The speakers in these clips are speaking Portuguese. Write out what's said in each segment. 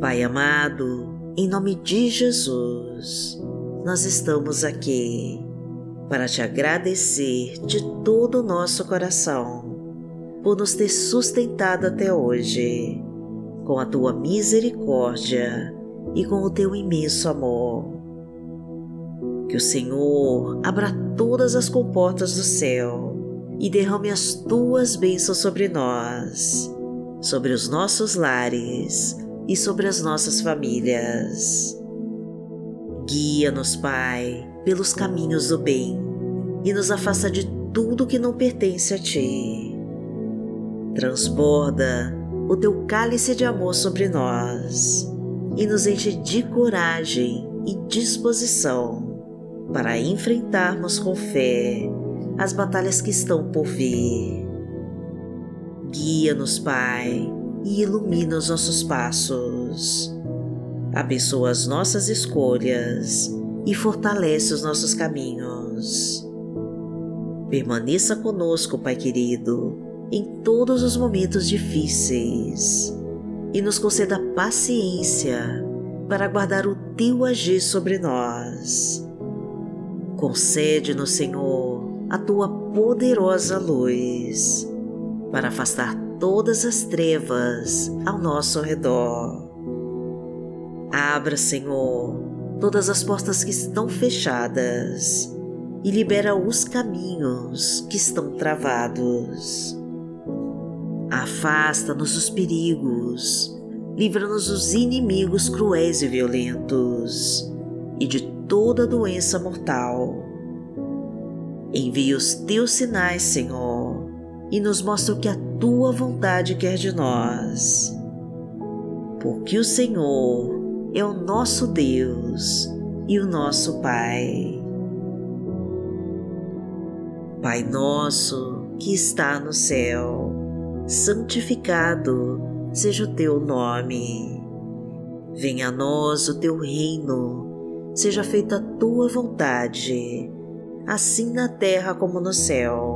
Pai amado, em nome de Jesus, nós estamos aqui para te agradecer de todo o nosso coração por nos ter sustentado até hoje com a tua misericórdia e com o teu imenso amor. Que o Senhor abra todas as comportas do céu e derrame as tuas bênçãos sobre nós, sobre os nossos lares e sobre as nossas famílias. Guia-nos, Pai, pelos caminhos do bem e nos afasta de tudo que não pertence a Ti. Transborda o Teu cálice de amor sobre nós e nos enche de coragem e disposição para enfrentarmos com fé as batalhas que estão por vir. Guia-nos, Pai, e ilumina os nossos passos. Abençoa as nossas escolhas e fortalece os nossos caminhos. Permaneça conosco, Pai querido, em todos os momentos difíceis e nos conceda paciência para guardar o teu agir sobre nós. Concede-nos, Senhor, a tua poderosa luz para afastar todas as trevas ao nosso redor. Abra, Senhor, todas as portas que estão fechadas e libera os caminhos que estão travados. Afasta-nos dos perigos, livra-nos dos inimigos cruéis e violentos e de toda doença mortal. Envia os teus sinais, Senhor, e nos mostra o que a tua vontade quer de nós. Porque o Senhor é o nosso Deus e o nosso Pai. Pai nosso que está no céu, santificado seja o teu nome. Venha a nós o teu reino, seja feita a tua vontade, assim na terra como no céu.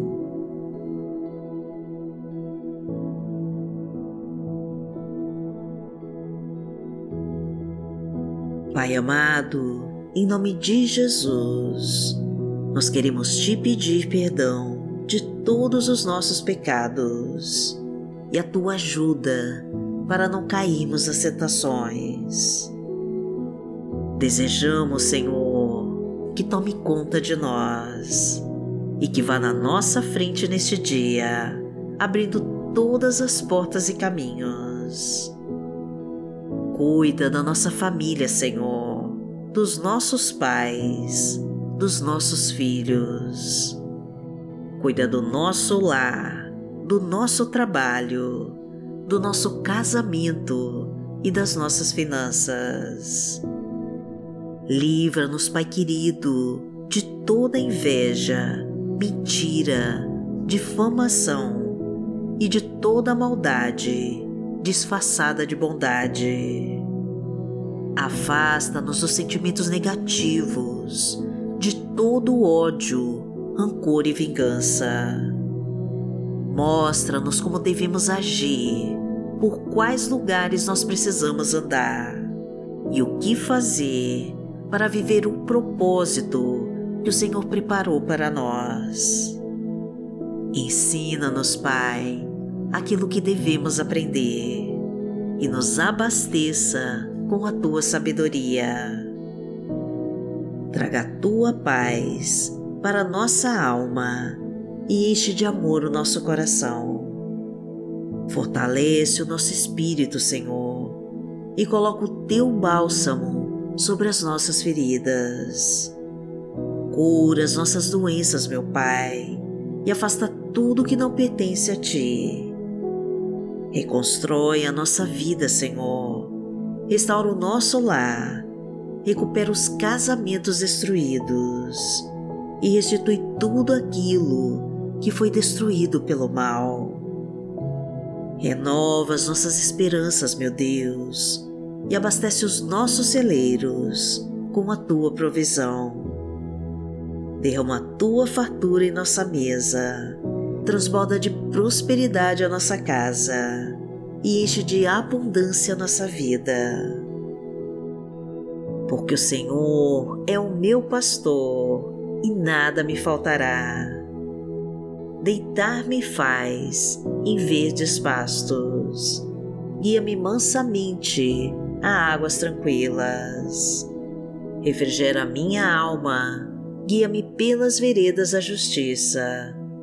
Pai amado, em nome de Jesus, nós queremos te pedir perdão de todos os nossos pecados e a tua ajuda para não cairmos nas tentações. Desejamos, Senhor, que tome conta de nós e que vá na nossa frente neste dia, abrindo todas as portas e caminhos Cuida da nossa família, Senhor, dos nossos pais, dos nossos filhos. Cuida do nosso lar, do nosso trabalho, do nosso casamento e das nossas finanças. Livra-nos, Pai querido, de toda inveja, mentira, difamação e de toda maldade disfarçada de bondade. Afasta-nos dos sentimentos negativos, de todo ódio, rancor e vingança. Mostra-nos como devemos agir, por quais lugares nós precisamos andar e o que fazer para viver o propósito que o Senhor preparou para nós. Ensina-nos, Pai, aquilo que devemos aprender e nos abasteça com a tua sabedoria. Traga a tua paz para nossa alma e enche de amor o nosso coração. Fortalece o nosso espírito, Senhor, e coloca o teu bálsamo sobre as nossas feridas. Cura as nossas doenças, meu Pai, e afasta tudo que não pertence a ti Reconstrói a nossa vida, Senhor. Restaura o nosso lar recupera os casamentos destruídos e restitui tudo aquilo que foi destruído pelo mal. Renova as nossas esperanças, meu Deus, e abastece os nossos celeiros com a tua provisão. Derrama a tua fartura em nossa mesa, transborda de prosperidade a nossa casa e enche de abundância a nossa vida. Porque o Senhor é o meu pastor e nada me faltará. Deitar-me faz em verdes pastos, guia-me mansamente a águas tranquilas. Refrigera minha alma, guia-me pelas veredas da justiça,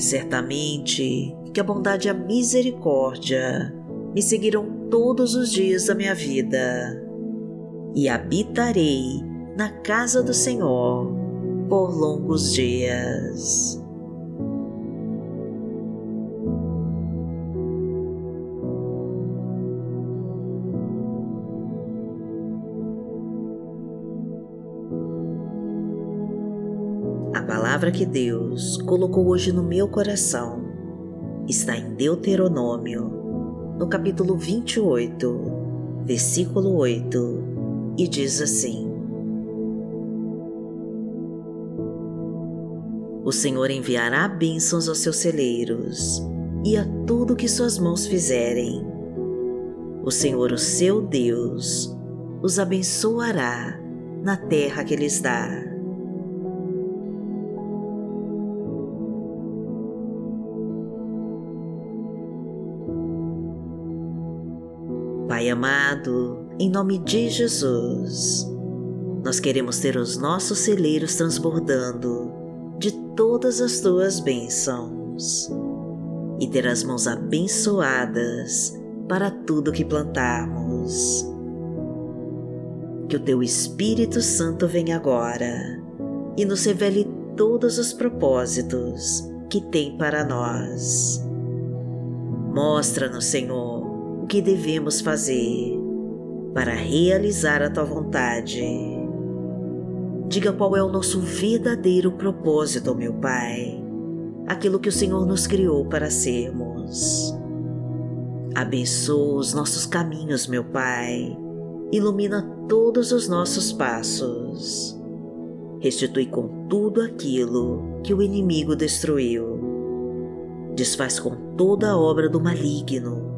Certamente que a bondade e a misericórdia me seguirão todos os dias da minha vida, e habitarei na casa do Senhor por longos dias. Palavra que Deus colocou hoje no meu coração está em Deuteronômio, no capítulo 28, versículo 8, e diz assim: O Senhor enviará bênçãos aos seus celeiros e a tudo que suas mãos fizerem. O Senhor, o seu Deus, os abençoará na terra que lhes dá. Em nome de Jesus, nós queremos ter os nossos celeiros transbordando de todas as tuas bênçãos e ter as mãos abençoadas para tudo que plantarmos. Que o teu Espírito Santo venha agora e nos revele todos os propósitos que tem para nós. Mostra-nos, Senhor, que devemos fazer para realizar a tua vontade. Diga qual é o nosso verdadeiro propósito, meu Pai, aquilo que o Senhor nos criou para sermos. Abençoa os nossos caminhos, meu Pai, ilumina todos os nossos passos. Restitui com tudo aquilo que o inimigo destruiu. Desfaz com toda a obra do maligno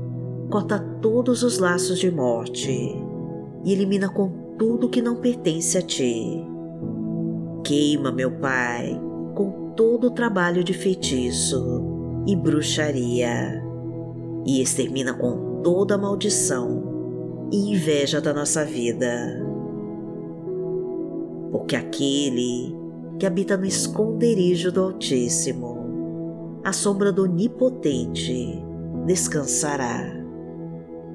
corta todos os laços de morte e elimina com tudo que não pertence a ti. Queima, meu Pai, com todo o trabalho de feitiço e bruxaria e extermina com toda a maldição e inveja da nossa vida. Porque aquele que habita no esconderijo do Altíssimo, à sombra do Onipotente, descansará.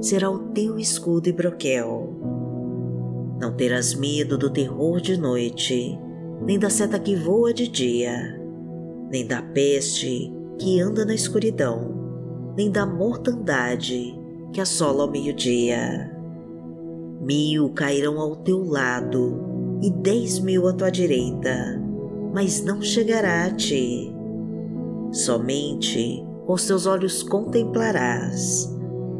será o teu escudo e broquel. Não terás medo do terror de noite, nem da seta que voa de dia, nem da peste que anda na escuridão, nem da mortandade que assola ao meio-dia. Mil cairão ao teu lado e dez mil à tua direita, mas não chegará a ti. Somente com os olhos contemplarás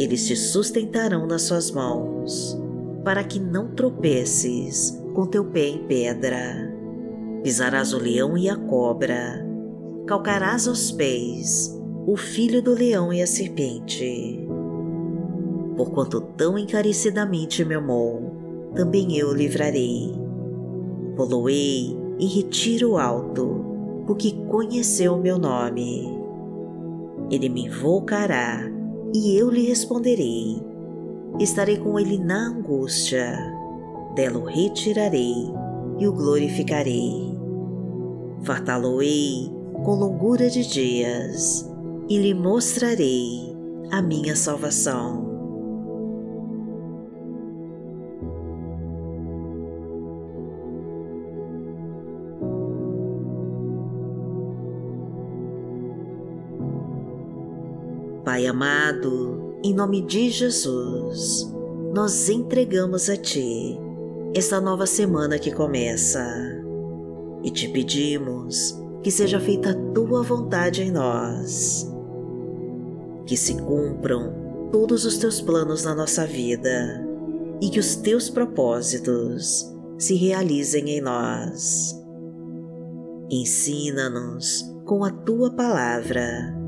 Eles te sustentarão nas suas mãos, para que não tropeces com teu pé em pedra. Pisarás o leão e a cobra, calcarás aos pés o filho do leão e a serpente. Porquanto tão encarecidamente me amou, também eu o livrarei. Poloei em retiro alto, porque conheceu o meu nome. Ele me invocará e eu lhe responderei. Estarei com ele na angústia, dela o retirarei e o glorificarei. Fartá-lo-ei com longura de dias e lhe mostrarei a minha salvação. Pai amado, em nome de Jesus, nós entregamos a Ti esta nova semana que começa e te pedimos que seja feita a Tua vontade em nós, que se cumpram todos os Teus planos na nossa vida e que os Teus propósitos se realizem em nós. Ensina-nos com a Tua palavra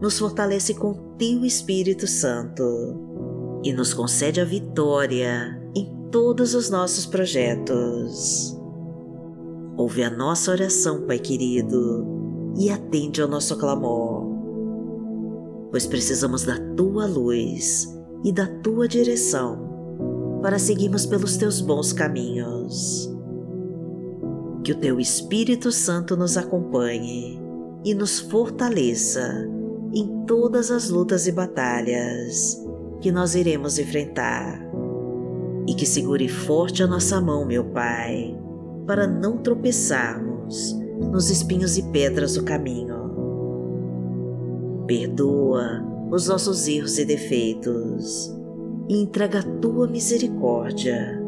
nos fortalece com Teu Espírito Santo e nos concede a vitória em todos os nossos projetos. Ouve a nossa oração, Pai querido, e atende ao nosso clamor, pois precisamos da Tua luz e da Tua direção para seguirmos pelos Teus bons caminhos. Que o Teu Espírito Santo nos acompanhe e nos fortaleça em todas as lutas e batalhas que nós iremos enfrentar. E que segure forte a nossa mão, meu Pai, para não tropeçarmos nos espinhos e pedras do caminho. Perdoa os nossos erros e defeitos e entrega a tua misericórdia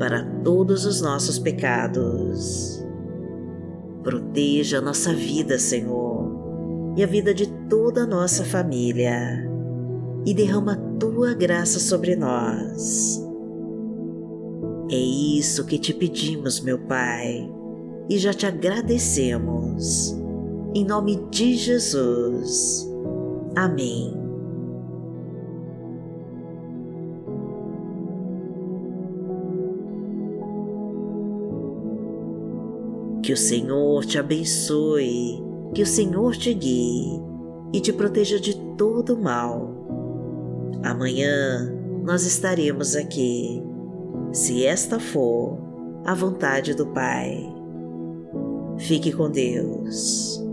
para todos os nossos pecados. Proteja a nossa vida, Senhor e a vida de toda a nossa família e derrama a tua graça sobre nós. É isso que te pedimos, meu Pai, e já te agradecemos. Em nome de Jesus. Amém. Que o Senhor te abençoe que o Senhor te guie e te proteja de todo mal. Amanhã nós estaremos aqui, se esta for a vontade do Pai. Fique com Deus.